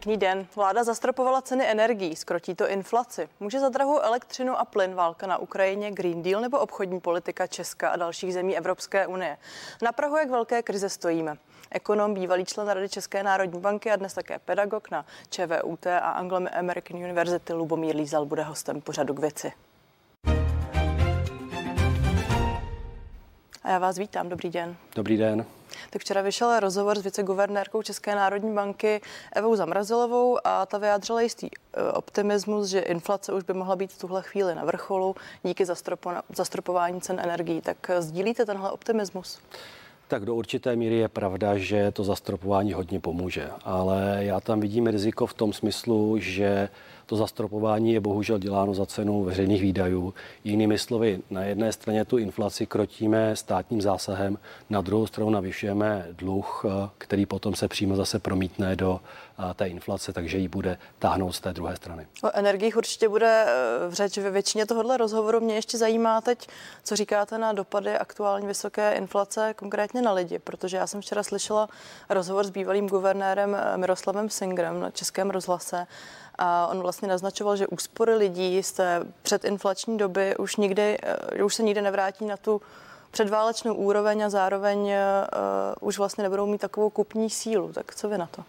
Pěkný den. Vláda zastropovala ceny energií, skrotí to inflaci. Může za drahou elektřinu a plyn válka na Ukrajině, Green Deal nebo obchodní politika Česka a dalších zemí Evropské unie. Na Prahu, jak velké krize stojíme. Ekonom, bývalý člen Rady České národní banky a dnes také pedagog na ČVUT a Anglo-American University Lubomír Lízal bude hostem pořadu k věci. A já vás vítám. Dobrý den. Dobrý den. Tak včera vyšel rozhovor s viceguvernérkou České národní banky Evou Zamrazilovou a ta vyjádřila jistý e, optimismus, že inflace už by mohla být v tuhle chvíli na vrcholu díky zastropování cen energií. Tak sdílíte tenhle optimismus? Tak do určité míry je pravda, že to zastropování hodně pomůže, ale já tam vidím riziko v tom smyslu, že to zastropování je bohužel děláno za cenu veřejných výdajů. Jinými slovy, na jedné straně tu inflaci krotíme státním zásahem, na druhou stranu navyšujeme dluh, eh, který potom se přímo zase promítne do eh, té inflace, takže ji bude táhnout z té druhé strany. O energiích určitě bude eh, v řeč ve většině tohohle rozhovoru. Mě ještě zajímá teď, co říkáte na dopady aktuální vysoké inflace konkrétně na lidi, protože já jsem včera slyšela rozhovor s bývalým guvernérem Miroslavem Singrem na Českém rozhlase a on vlastně naznačoval, že úspory lidí z té předinflační doby už, nikdy, uh, už se nikdy nevrátí na tu předválečnou úroveň a zároveň uh, už vlastně nebudou mít takovou kupní sílu. Tak co vy na to?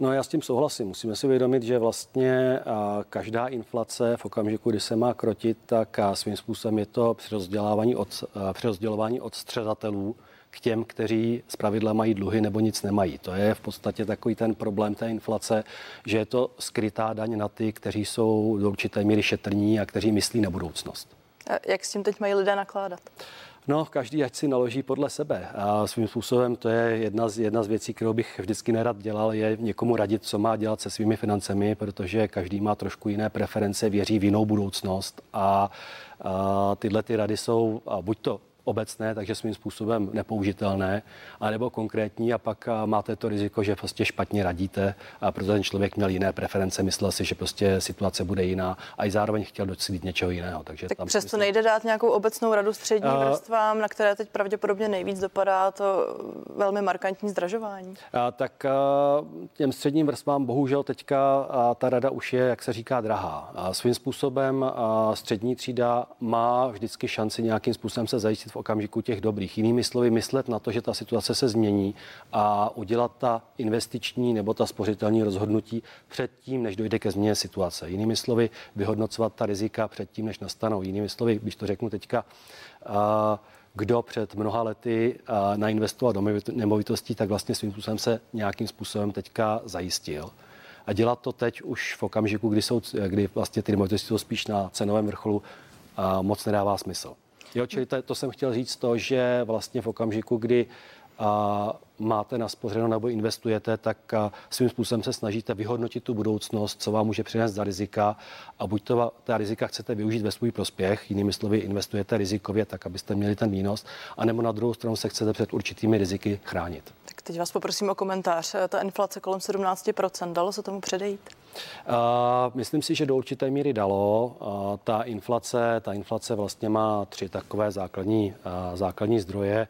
No já s tím souhlasím. Musíme si uvědomit, že vlastně každá inflace v okamžiku, kdy se má krotit, tak svým způsobem je to přerozdělování od, přerozdělování od středatelů k těm, kteří z pravidla mají dluhy nebo nic nemají. To je v podstatě takový ten problém té inflace, že je to skrytá daň na ty, kteří jsou do určité míry šetrní a kteří myslí na budoucnost. A jak s tím teď mají lidé nakládat? No, každý ať si naloží podle sebe. A svým způsobem to je jedna z, jedna z věcí, kterou bych vždycky nerad dělal, je někomu radit, co má dělat se svými financemi, protože každý má trošku jiné preference, věří v jinou budoucnost a, a tyhle ty rady jsou a buď to obecné, takže svým způsobem nepoužitelné, anebo konkrétní a pak máte to riziko, že prostě špatně radíte, a protože ten člověk měl jiné preference, myslel si, že prostě situace bude jiná a i zároveň chtěl docílit něčeho jiného. Takže tak tam přesto myslím... nejde dát nějakou obecnou radu středním uh, vrstvám, na které teď pravděpodobně nejvíc dopadá to velmi markantní zdražování. Uh, tak uh, těm středním vrstvám bohužel teďka uh, ta rada už je, jak se říká, drahá. Uh, svým způsobem uh, střední třída má vždycky šanci nějakým způsobem se zajistit v okamžiku těch dobrých. Jinými slovy, myslet na to, že ta situace se změní a udělat ta investiční nebo ta spořitelní rozhodnutí předtím, než dojde ke změně situace. Jinými slovy, vyhodnocovat ta rizika předtím, než nastanou. Jinými slovy, když to řeknu teďka, kdo před mnoha lety nainvestoval do nemovitostí, tak vlastně svým způsobem se nějakým způsobem teďka zajistil. A dělat to teď už v okamžiku, kdy, jsou, kdy vlastně ty nemovitosti jsou spíš na cenovém vrcholu, moc nedává smysl. Jo, čili to, to jsem chtěl říct to, že vlastně v okamžiku, kdy a máte naspořeno nebo investujete, tak svým způsobem se snažíte vyhodnotit tu budoucnost, co vám může přinést za rizika a buď to ta rizika chcete využít ve svůj prospěch, jinými slovy investujete rizikově tak, abyste měli ten výnos, anebo na druhou stranu se chcete před určitými riziky chránit. Teď vás poprosím o komentář. Ta inflace kolem 17%, dalo se tomu předejít? Uh, myslím si, že do určité míry dalo. Uh, ta inflace, ta inflace vlastně má tři takové základní, uh, základní zdroje.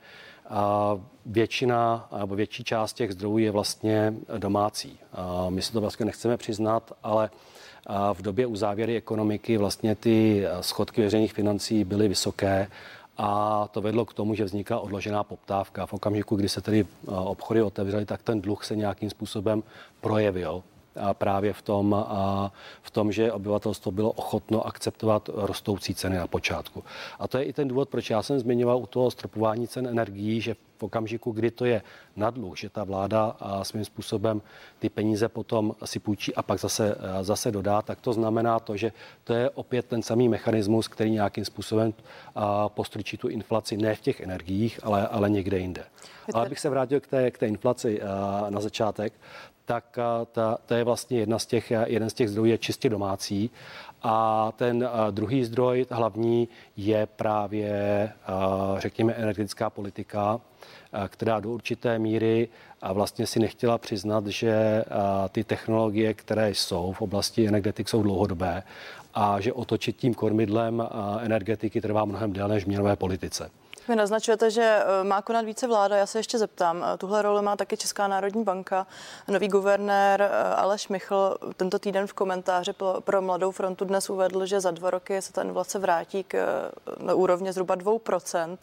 A většina nebo větší část těch zdrojů je vlastně domácí. A my si to vlastně nechceme přiznat, ale v době uzávěry ekonomiky vlastně ty schodky veřejných financí byly vysoké a to vedlo k tomu, že vznikla odložená poptávka. V okamžiku, kdy se tedy obchody otevřely, tak ten dluh se nějakým způsobem projevil právě v tom, v tom, že obyvatelstvo bylo ochotno akceptovat rostoucí ceny na počátku. A to je i ten důvod, proč já jsem zmiňoval u toho stropování cen energií, že v okamžiku, kdy to je na dluh, že ta vláda svým způsobem ty peníze potom si půjčí a pak zase, zase dodá, tak to znamená to, že to je opět ten samý mechanismus, který nějakým způsobem postrčí tu inflaci ne v těch energiích, ale, ale někde jinde. Ale abych se vrátil k té, k té inflaci na začátek, tak eh, ta, to je vlastně jedna z těch, eh, jeden z těch zdrojů je čistě domácí. A ten eh, druhý zdroj hlavní je právě, řekněme, energetická politika, která do určité míry vlastně si nechtěla přiznat, že ty technologie, které jsou v oblasti energetik, jsou dlouhodobé a že otočit tím kormidlem energetiky trvá mnohem déle než v měnové politice. Vy naznačujete, že má konat více vláda. Já se ještě zeptám. Tuhle roli má taky Česká národní banka. Nový guvernér Aleš Michl tento týden v komentáři pro Mladou frontu dnes uvedl, že za dva roky se ta inflace vrátí k na úrovně zhruba 2%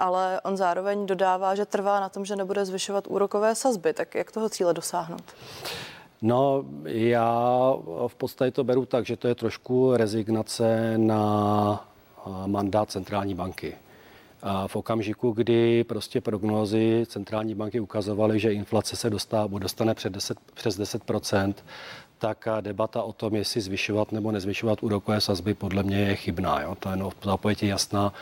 ale on zároveň dodává, že trvá na tom, že nebude zvyšovat úrokové sazby. Tak jak toho cíle dosáhnout? No, já v podstatě to beru tak, že to je trošku rezignace na mandát centrální banky. A v okamžiku, kdy prostě prognózy centrální banky ukazovaly, že inflace se dostá, dostane před 10, přes 10% tak debata o tom, jestli zvyšovat nebo nezvyšovat úrokové sazby, podle mě je chybná. Jo? To je no, zápověď je jasná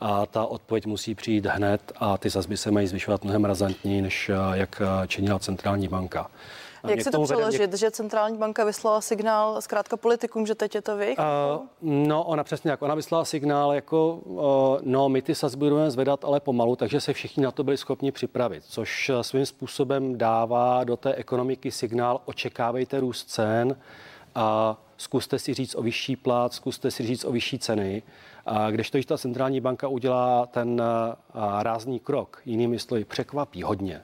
a ta odpověď musí přijít hned a ty sazby se mají zvyšovat mnohem razantněji, než jak činila centrální banka. Jak se to přeložit, něk... že centrální banka vyslala signál zkrátka politikům, že teď je to vy? Uh, no, ona přesně jak. Ona vyslala signál jako, uh, no, my ty sazby budeme zvedat, ale pomalu, takže se všichni na to byli schopni připravit, což svým způsobem dává do té ekonomiky signál, očekávejte růst cen a zkuste si říct o vyšší plat, zkuste si říct o vyšší ceny. A když to, ta centrální banka udělá ten rázný krok, jinými slovy překvapí hodně,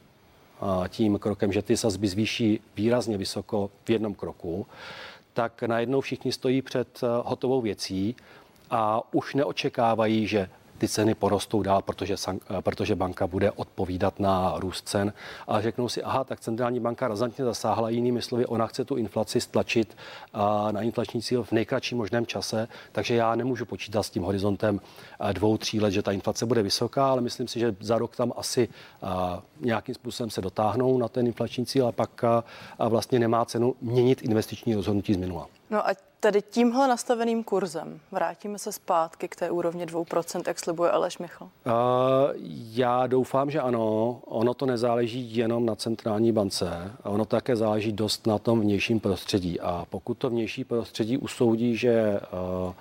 tím krokem, že ty sazby zvýší výrazně vysoko v jednom kroku, tak najednou všichni stojí před hotovou věcí a už neočekávají, že ty ceny porostou dál, protože, eh, protože banka bude odpovídat na růst cen. A řeknou si, aha, tak centrální banka razantně zasáhla, jinými slovy, ona chce tu inflaci stlačit na inflační cíl v nejkratším možném čase, takže já nemůžu počítat s tím horizontem eh, dvou, tří let, že ta inflace bude vysoká, ale myslím si, že za rok tam asi eh, nějakým způsobem se dotáhnou na ten inflační cíl a pak vlastně nemá cenu měnit investiční rozhodnutí z minula. No a tedy tímhle nastaveným kurzem vrátíme se zpátky k té úrovni 2%, jak slibuje Aleš Michl? Uh, já doufám, že ano. Ono to nezáleží jenom na centrální bance, a ono také záleží dost na tom vnějším prostředí. A pokud to vnější prostředí usoudí, že uh,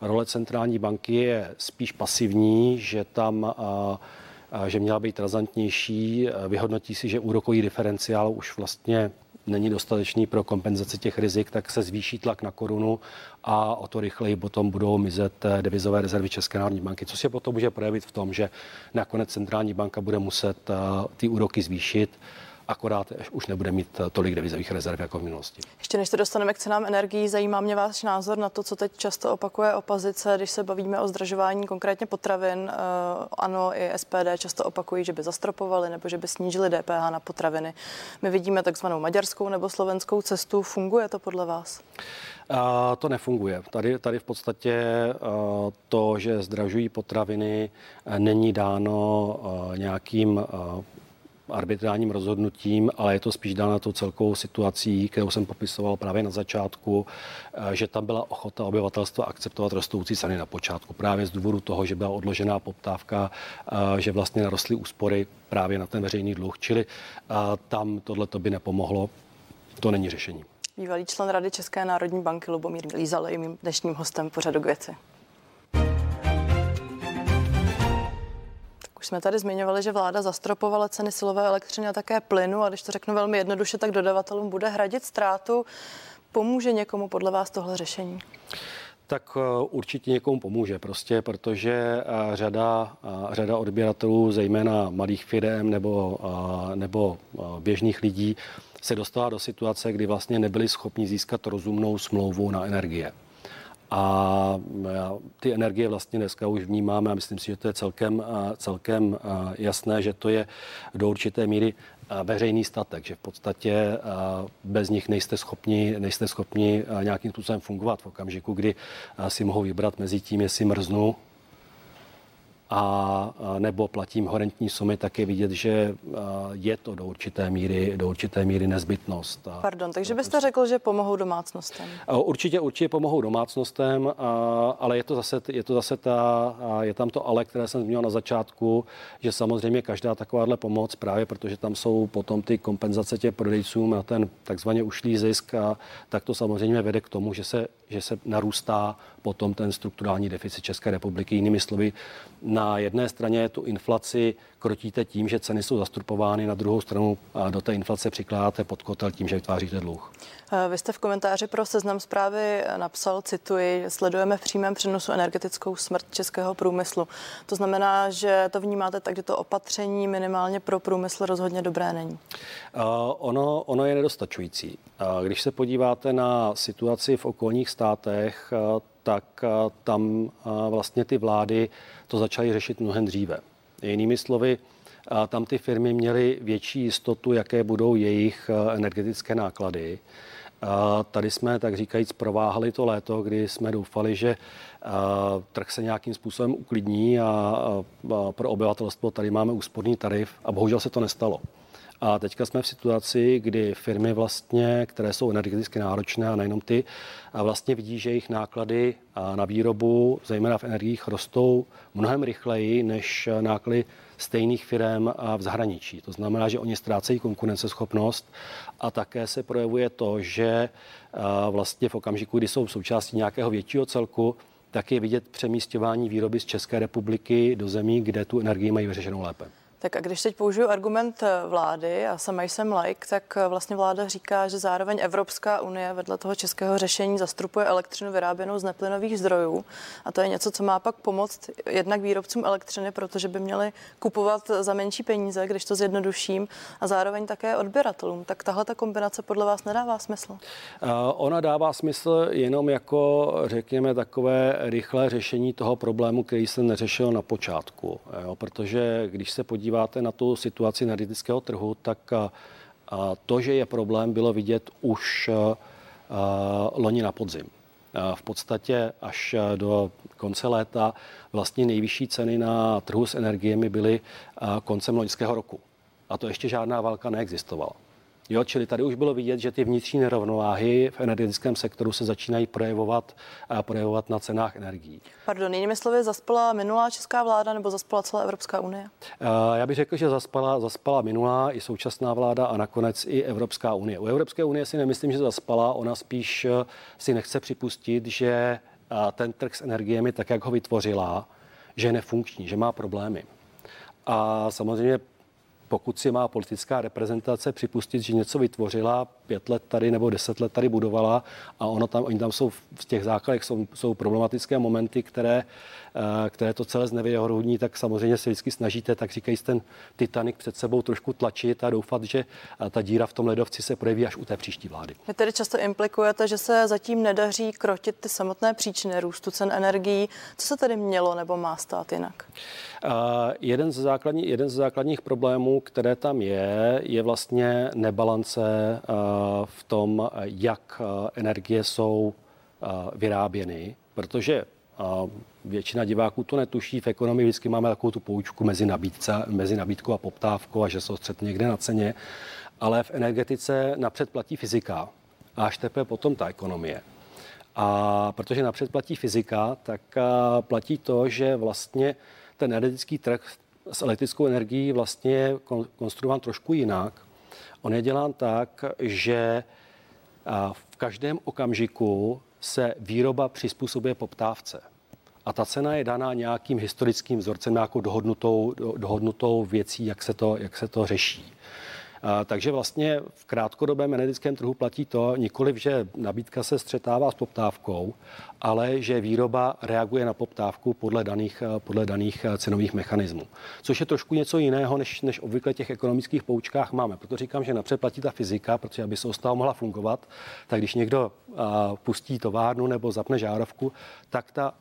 role centrální banky je spíš pasivní, že tam uh, že měla být razantnější, vyhodnotí si, že úrokový diferenciál už vlastně není dostatečný pro kompenzaci těch rizik, tak se zvýší tlak na korunu a o to rychleji potom budou mizet eh, devizové rezervy České národní banky, co se potom může projevit v tom, že nakonec centrální banka bude muset eh, ty úroky zvýšit akorát už nebude mít tolik devizových rezerv jako v minulosti. Ještě než se dostaneme k cenám energií, zajímá mě váš názor na to, co teď často opakuje opozice, když se bavíme o zdražování konkrétně potravin. Eh, ano, i SPD často opakují, že by zastropovali nebo že by snížili DPH na potraviny. My vidíme takzvanou maďarskou nebo slovenskou cestu. Funguje to podle vás? A to nefunguje. Tady, tady v podstatě to, že zdražují potraviny, není dáno nějakým arbitrálním rozhodnutím, ale je to spíš dáno tou celkovou situací, kterou jsem popisoval právě na začátku, eh, že tam byla ochota obyvatelstva akceptovat rostoucí ceny na počátku. Právě z důvodu toho, že byla odložená poptávka, eh, že vlastně narostly úspory právě na ten veřejný dluh, čili eh, tam tohle by nepomohlo. To není řešení. Bývalý člen Rady České národní banky Lubomír Lízal je mým dnešním hostem pořadu k věci. Už jsme tady zmiňovali, že vláda zastropovala ceny silové elektřiny a také plynu a když to řeknu velmi jednoduše, tak dodavatelům bude hradit ztrátu. Pomůže někomu podle vás tohle řešení? Tak eh, určitě někomu pomůže, prostě protože eh, řada, eh, řada odběratelů, zejména malých firm nebo, nebo běžných lidí, se dostala do situace, kdy vlastně nebyli schopni získat rozumnou smlouvu na energie. A ty energie vlastně dneska už vnímáme a myslím si, že to je celkem, celkem jasné, že to je do určité míry veřejný statek, že v podstatě bez nich nejste schopni, nejste schopni nějakým způsobem fungovat v okamžiku, kdy si mohou vybrat mezi tím, jestli mrznu a nebo platím horentní sumy, tak je vidět, že je to do určité míry, do určité míry nezbytnost. Pardon, takže byste řekl, že pomohou domácnostem? Určitě, určitě pomohou domácnostem, ale je to zase, je to zase ta, je tam to ale, které jsem zmínil na začátku, že samozřejmě každá takováhle pomoc, právě protože tam jsou potom ty kompenzace těch prodejcům na ten takzvaně ušlý zisk, a tak to samozřejmě vede k tomu, že se, že se narůstá potom ten strukturální deficit České republiky. Jinými slovy, na na jedné straně tu inflaci krotíte tím, že ceny jsou zastupovány, na druhou stranu do té inflace přikládáte pod kotel tím, že vytváříte dluh. Vy jste v komentáři pro seznam zprávy napsal, cituji, sledujeme v přímém přenosu energetickou smrt českého průmyslu. To znamená, že to vnímáte tak, že to opatření minimálně pro průmysl rozhodně dobré není. Uh, ono, ono je nedostačující. Uh, když se podíváte na situaci v okolních státech, uh, tak uh, tam uh, vlastně ty vlády to začaly řešit mnohem dříve. Jinými slovy, uh, tam ty firmy měly větší jistotu, jaké budou jejich energetické náklady. Tady jsme, tak říkajíc, prováhali to léto, kdy jsme doufali, že trh se nějakým způsobem uklidní a pro obyvatelstvo tady máme úsporný tarif a bohužel se to nestalo. A teďka jsme v situaci, kdy firmy vlastně, které jsou energeticky náročné a nejenom ty, a vlastně vidí, že jejich náklady na výrobu, zejména v energiích, rostou mnohem rychleji než náklady stejných firm v zahraničí. To znamená, že oni ztrácejí konkurenceschopnost a také se projevuje to, že vlastně v okamžiku, kdy jsou součástí nějakého většího celku, tak je vidět přemístěvání výroby z České republiky do zemí, kde tu energii mají vyřešenou lépe. Tak a když teď použiju argument eh, vlády, a sama jsem like, tak eh, vlastně vláda říká, že zároveň Evropská unie vedle toho českého řešení zastrupuje elektřinu vyráběnou z neplynových zdrojů. A to je něco, co má pak pomoct jednak výrobcům elektřiny, protože by měli kupovat za menší peníze, když to zjednoduším, a zároveň také odběratelům. Tak tahle ta kombinace podle vás nedává smysl? Uh, ona dává smysl jenom jako, řekněme, takové rychlé řešení toho problému, který se neřešil na počátku. Jo? Protože když se podíváme podíváte na tu situaci energetického trhu, tak to, že je problém, bylo vidět už loni na podzim. V podstatě až do konce léta vlastně nejvyšší ceny na trhu s energiemi byly koncem loňského roku. A to ještě žádná válka neexistovala. Jo, čili tady už bylo vidět, že ty vnitřní nerovnováhy v energetickém sektoru se začínají projevovat, a projevovat na cenách energií. Pardon, jinými slovy, zaspala minulá česká vláda nebo zaspala celá Evropská unie? Já bych řekl, že zaspala, zaspala minulá i současná vláda a nakonec i Evropská unie. U Evropské unie si nemyslím, že zaspala, ona spíš eh, si nechce připustit, že eh, ten trh s energiemi, tak jak ho vytvořila, že je nefunkční, že má problémy. A samozřejmě pokud si má politická reprezentace připustit, že něco vytvořila, pět let tady nebo deset let tady budovala a ono tam, oni tam jsou v těch základech jsou, jsou problematické momenty, které, které to celé znevěrohodní, tak samozřejmě se vždycky snažíte, tak říkají ten Titanic před sebou trošku tlačit a doufat, že eh, ta díra v tom ledovci se projeví až u té příští vlády. Vy tedy často implikujete, že se zatím nedaří krotit ty samotné příčiny růstu cen energií. Co se tedy mělo nebo má stát jinak? Uh, jeden, z základní, jeden z základních problémů, které tam je, je vlastně nebalance uh, v tom, jak uh, energie jsou uh, vyráběny, protože uh, většina diváků to netuší. V ekonomii vždycky máme takovou tu poučku mezi, nabídce, mezi nabídkou a poptávkou a že se střet někde na ceně, ale v energetice napřed platí fyzika a až teprve potom ta ekonomie. A protože napřed platí fyzika, tak platí to, že vlastně ten energetický trh s elektrickou energií vlastně je konstruován trošku jinak. On je dělán tak, že v každém okamžiku se výroba přizpůsobuje poptávce. A ta cena je daná nějakým historickým vzorcem, nějakou dohodnutou, dohodnutou věcí, jak se to, jak se to řeší. Takže vlastně v krátkodobém energetickém trhu platí to nikoliv, že nabídka se střetává s poptávkou, ale že výroba reaguje na poptávku podle daných, podle daných cenových mechanismů. Což je trošku něco jiného, než, než obvykle těch ekonomických poučkách máme. Proto říkám, že napřed platí ta fyzika, protože aby se ostava mohla fungovat, tak když někdo pustí továrnu nebo zapne žárovku, tak ta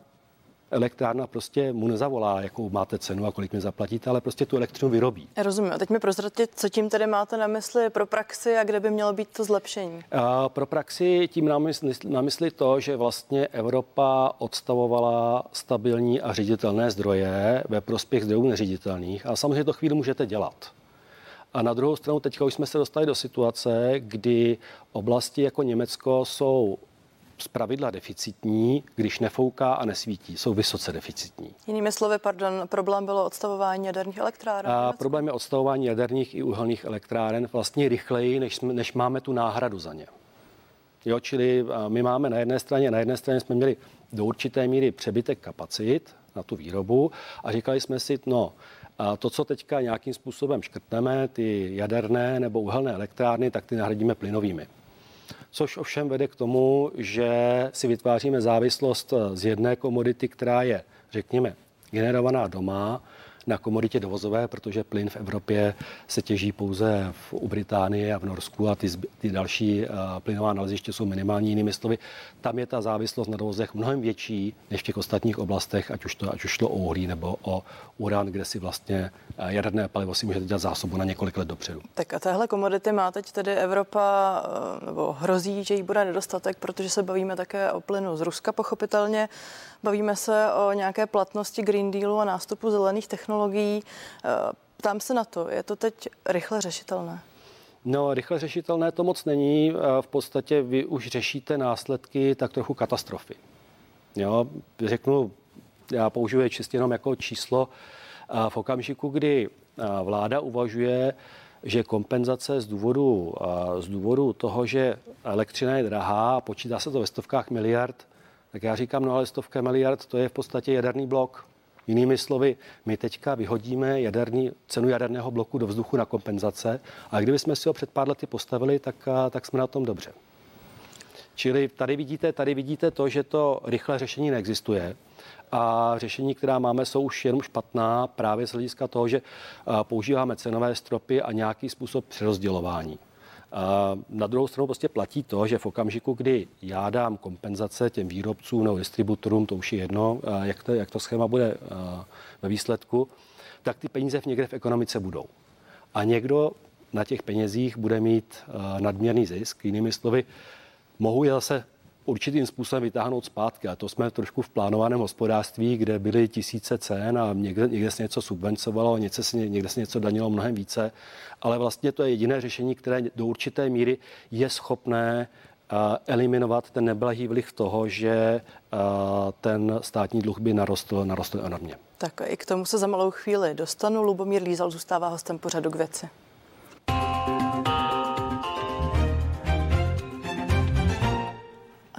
elektrárna prostě mu nezavolá, jakou máte cenu a kolik mi zaplatíte, ale prostě tu elektřinu vyrobí. Rozumím. A teď mi prozradit, co tím tedy máte na mysli pro praxi a kde by mělo být to zlepšení? A pro praxi tím na mysli, na mysli to, že vlastně Evropa odstavovala stabilní a ředitelné zdroje ve prospěch zdrojů neředitelných. A samozřejmě to chvíli můžete dělat. A na druhou stranu teďka už jsme se dostali do situace, kdy oblasti jako Německo jsou z pravidla deficitní, když nefouká a nesvítí. Jsou vysoce deficitní. Jinými slovy, pardon, problém bylo odstavování jaderných elektráren? A problém je odstavování jaderných i uhelných elektráren vlastně rychleji, než, než máme tu náhradu za ně. Jo, čili my máme na jedné straně, na jedné straně jsme měli do určité míry přebytek kapacit, na tu výrobu a říkali jsme si, no, a to, co teďka nějakým způsobem škrtneme, ty jaderné nebo uhelné elektrárny, tak ty nahradíme plynovými. Což ovšem vede k tomu, že si vytváříme závislost z jedné komodity, která je, řekněme, generovaná doma na komoditě dovozové, protože plyn v Evropě se těží pouze v, u Británie a v Norsku a ty, ty další uh, plynová naleziště jsou minimální. Jinými slovy, tam je ta závislost na dovozech mnohem větší než v těch ostatních oblastech, ať už, to, ať už šlo o uhlí nebo o uran, kde si vlastně uh, jaderné palivo si můžete dělat zásobu na několik let dopředu. Tak a téhle komodity má teď tedy Evropa, uh, nebo hrozí, že jí bude nedostatek, protože se bavíme také o plynu z Ruska pochopitelně. Bavíme se o nějaké platnosti Green Dealu a nástupu zelených technologií. Eh, ptám se na to, je to teď rychle řešitelné? No, rychle řešitelné to moc není. Eh, v podstatě vy už řešíte následky tak trochu katastrofy. Jo, řeknu, já použiju čistě jenom jako číslo. Eh, v okamžiku, kdy vláda uvažuje, že kompenzace z důvodu, z důvodu toho, že elektřina je drahá, počítá se to ve stovkách miliard, tak já říkám, no ale stovka miliard, to je v podstatě jaderný blok. Jinými slovy, my teďka vyhodíme jaderný, cenu jaderného bloku do vzduchu na kompenzace a kdyby jsme si ho před pár lety postavili, tak, tak jsme na tom dobře. Čili tady vidíte, tady vidíte to, že to rychlé řešení neexistuje a řešení, která máme, jsou už jenom špatná právě z hlediska toho, že používáme cenové stropy a nějaký způsob přerozdělování. Na druhou stranu prostě platí to, že v okamžiku, kdy já dám kompenzace těm výrobcům nebo distributorům, to už je jedno, jak to, jak to schéma bude ve výsledku, tak ty peníze v někde v ekonomice budou. A někdo na těch penězích bude mít nadměrný zisk. Jinými slovy, mohu je zase určitým způsobem vytáhnout zpátky. A to jsme trošku v plánovaném hospodářství, kde byly tisíce cen a někde, někde se něco subvencovalo, někde se, někde se něco danilo mnohem více. Ale vlastně to je jediné řešení, které do určité míry je schopné eliminovat ten neblahý vliv toho, že ten státní dluh by narostl, narostl enormně. Tak i k tomu se za malou chvíli dostanu. Lubomír Lízal zůstává hostem pořadu k věci.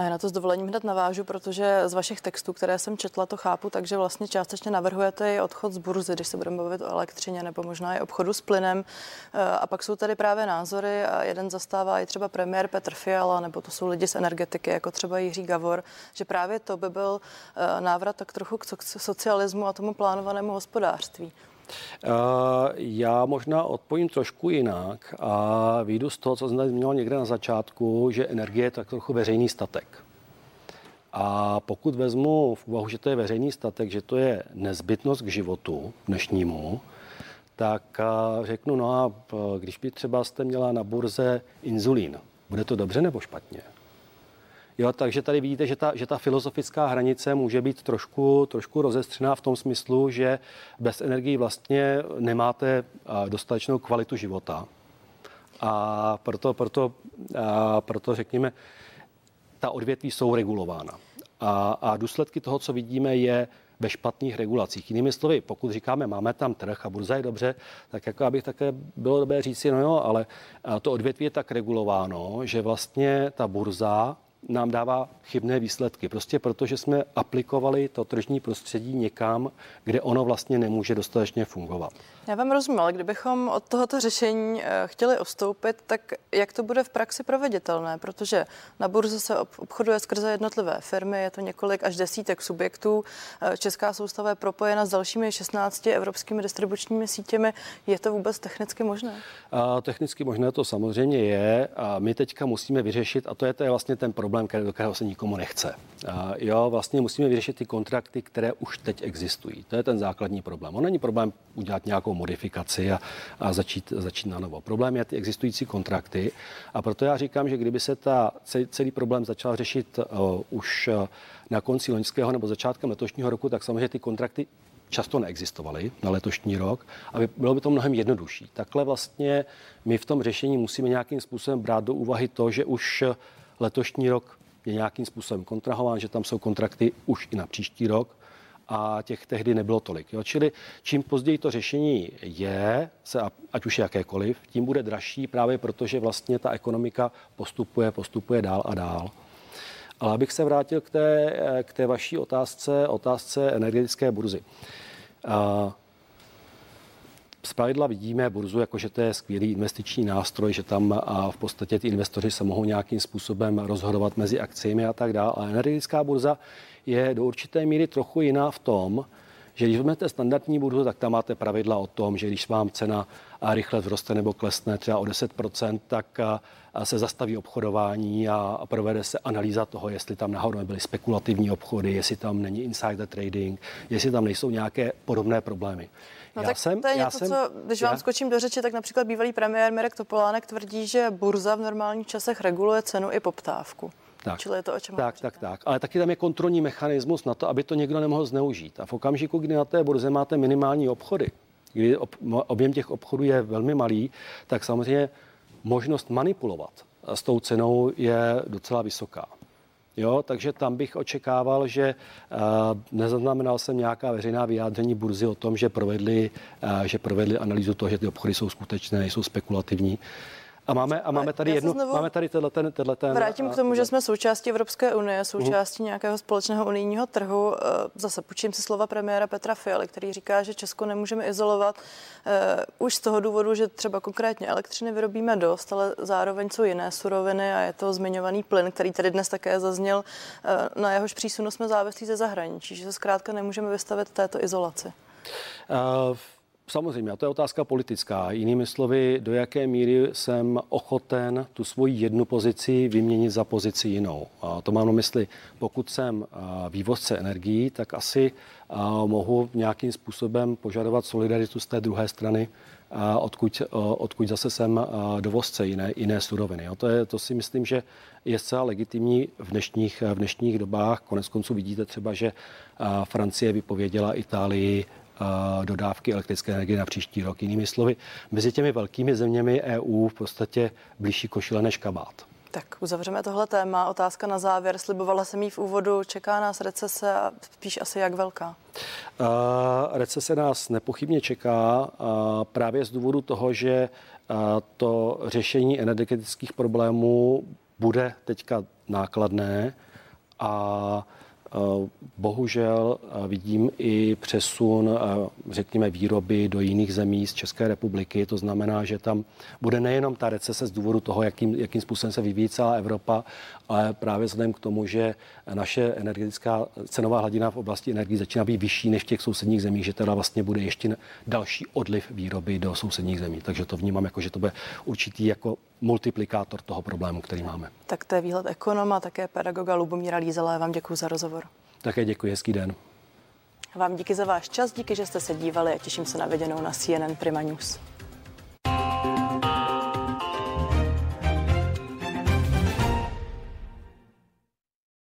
Já na to s dovolením hned navážu, protože z vašich textů, které jsem četla, to chápu, takže vlastně částečně navrhujete i odchod z burzy, když se budeme bavit o elektřině, nebo možná i obchodu s plynem. Eh, a pak jsou tady právě názory a jeden zastává i třeba premiér Petr Fiala, nebo to jsou lidi z energetiky, jako třeba Jiří Gavor, že právě to by byl eh, návrat tak trochu k socialismu a tomu plánovanému hospodářství. Eh, já možná odpovím trošku jinak a výjdu z toho, co jsem měl někde na začátku, že energie je tak trochu veřejný statek. A pokud vezmu v úvahu, že to je veřejný statek, že to je nezbytnost k životu dnešnímu, tak eh, řeknu, no a eh, když by třeba jste měla na burze inzulín, bude to dobře nebo špatně? Jo, takže tady vidíte, že ta, že ta filozofická hranice může být trošku, trošku rozestřená v tom smyslu, že bez energii vlastně nemáte dostatečnou kvalitu života. A proto, proto, a proto řekněme, ta odvětví jsou regulována. A, a důsledky toho, co vidíme, je ve špatných regulacích. Jinými slovy, pokud říkáme, máme tam trh a burza je dobře, tak jako abych také bylo dobré říci, no jo, ale to odvětví je tak regulováno, že vlastně ta burza nám dává chybné výsledky. Prostě proto, že jsme aplikovali to tržní prostředí někam, kde ono vlastně nemůže dostatečně fungovat. Já vám rozumím, ale kdybychom od tohoto řešení eh, chtěli ustoupit, tak jak to bude v praxi proveditelné? Protože na burze se obchoduje skrze jednotlivé firmy, je to několik až desítek subjektů. Eh, Česká soustava je propojena s dalšími 16 evropskými distribučními sítěmi. Je to vůbec technicky možné? A, technicky možné to samozřejmě je. A my teďka musíme vyřešit, a to je, to je vlastně ten problém, který, do kterého se nikomu nechce. A, jo, vlastně musíme vyřešit ty kontrakty, které už teď existují. To je ten základní problém. On není problém udělat nějakou nějakou modifikaci a, a začít, začít na novo. Problém je ty existující kontrakty a proto já říkám, že kdyby se ta, celý, celý problém začal řešit uh, už uh, na konci loňského nebo začátkem letošního roku, tak samozřejmě ty kontrakty často neexistovaly na letošní rok a bylo by to mnohem jednodušší. Takhle vlastně my v tom řešení musíme nějakým způsobem brát do úvahy to, že už letošní rok je nějakým způsobem kontrahován, že tam jsou kontrakty už i na příští rok a těch tehdy nebylo tolik. Jo. Čili čím později to řešení je, se, ať už jakékoliv, tím bude dražší právě proto, že vlastně ta ekonomika postupuje, postupuje dál a dál. Ale abych se vrátil k té, k té vaší otázce, otázce energetické burzy. Z pravidla vidíme burzu jako, že to je skvělý investiční nástroj, že tam a v podstatě ty investoři se mohou nějakým způsobem rozhodovat mezi akciemi a tak dále. A energetická burza je do určité míry trochu jiná v tom, že když vezmete standardní burzu, tak tam máte pravidla o tom, že když vám cena rychle vzroste nebo klesne třeba o 10%, tak se zastaví obchodování a provede se analýza toho, jestli tam náhodou nebyly spekulativní obchody, jestli tam není insider trading, jestli tam nejsou nějaké podobné problémy. No já tak jsem, to je něco, jsem, co, když já... vám skočím do řeči, tak například bývalý premiér Mirek Topolánek tvrdí, že burza v normálních časech reguluje cenu i poptávku. Tak, Čili je to, o čem tak, tak, tak. Ale taky tam je kontrolní mechanismus na to, aby to někdo nemohl zneužít. A v okamžiku, kdy na té burze máte minimální obchody, kdy objem těch obchodů je velmi malý, tak samozřejmě možnost manipulovat s tou cenou je docela vysoká. Jo, takže tam bych očekával, že uh, nezaznamenal jsem nějaká veřejná vyjádření burzy o tom, že provedli, uh, že provedli analýzu toho, že ty obchody jsou skutečné, nejsou spekulativní. A máme, a máme tady jednu, máme tady tenhle ten, tenhle ten. Vrátím k tomu, že jsme součástí Evropské unie, součástí uh nějakého společného unijního trhu. Eh, zase počím si slova premiéra Petra Fialy, který říká, že Česko nemůžeme izolovat uh, už z toho důvodu, že třeba konkrétně elektřiny vyrobíme dost, ale zároveň jsou jiné suroviny a je to zmiňovaný plyn, který tady dnes také zazněl, uh, na jehož přísunu jsme závislí ze zahraničí, že se zkrátka nemůžeme vystavit této izolaci. Uh, Samozřejmě, a to je otázka politická. Jinými slovy, do jaké míry jsem ochoten tu svoji jednu pozici vyměnit za pozici jinou. A to mám na mysli, pokud jsem vývozce energií, tak asi mohu nějakým způsobem požadovat solidaritu z té druhé strany, odkud, odkud zase jsem dovozce jiné, jiné suroviny. To, je, to si myslím, že je zcela legitimní v dnešních, v dnešních dobách. Konec konců vidíte třeba, že Francie vypověděla Itálii dodávky elektrické energie na příští rok. Jinými slovy, mezi těmi velkými zeměmi EU v podstatě blížší košile než kabát. Tak uzavřeme tohle téma. Otázka na závěr. Slibovala jsem jí v úvodu. Čeká nás recese a spíš asi jak velká? Uh, recese nás nepochybně čeká uh, právě z důvodu toho, že uh, to řešení energetických problémů bude teďka nákladné a bohužel eh, vidím i přesun, eh, řekněme, výroby do jiných zemí z České republiky. To znamená, že tam bude nejenom ta recese z důvodu toho, jakým, jakým způsobem se vyvíjí celá Evropa, ale právě vzhledem k tomu, že naše energetická cenová hladina v oblasti energii začíná být vyšší než v těch sousedních zemích, že teda vlastně bude ještě další odliv výroby do sousedních zemí. Takže to vnímám jako, že to bude určitý jako multiplikátor toho problému, který máme. Tak to je výhled ekonoma, také pedagoga Lubomíra Lízela. Já vám děkuji za rozhovor. Také děkuji, hezký den. Vám díky za váš čas, díky, že jste se dívali a těším se na viděnou na CNN Prima News.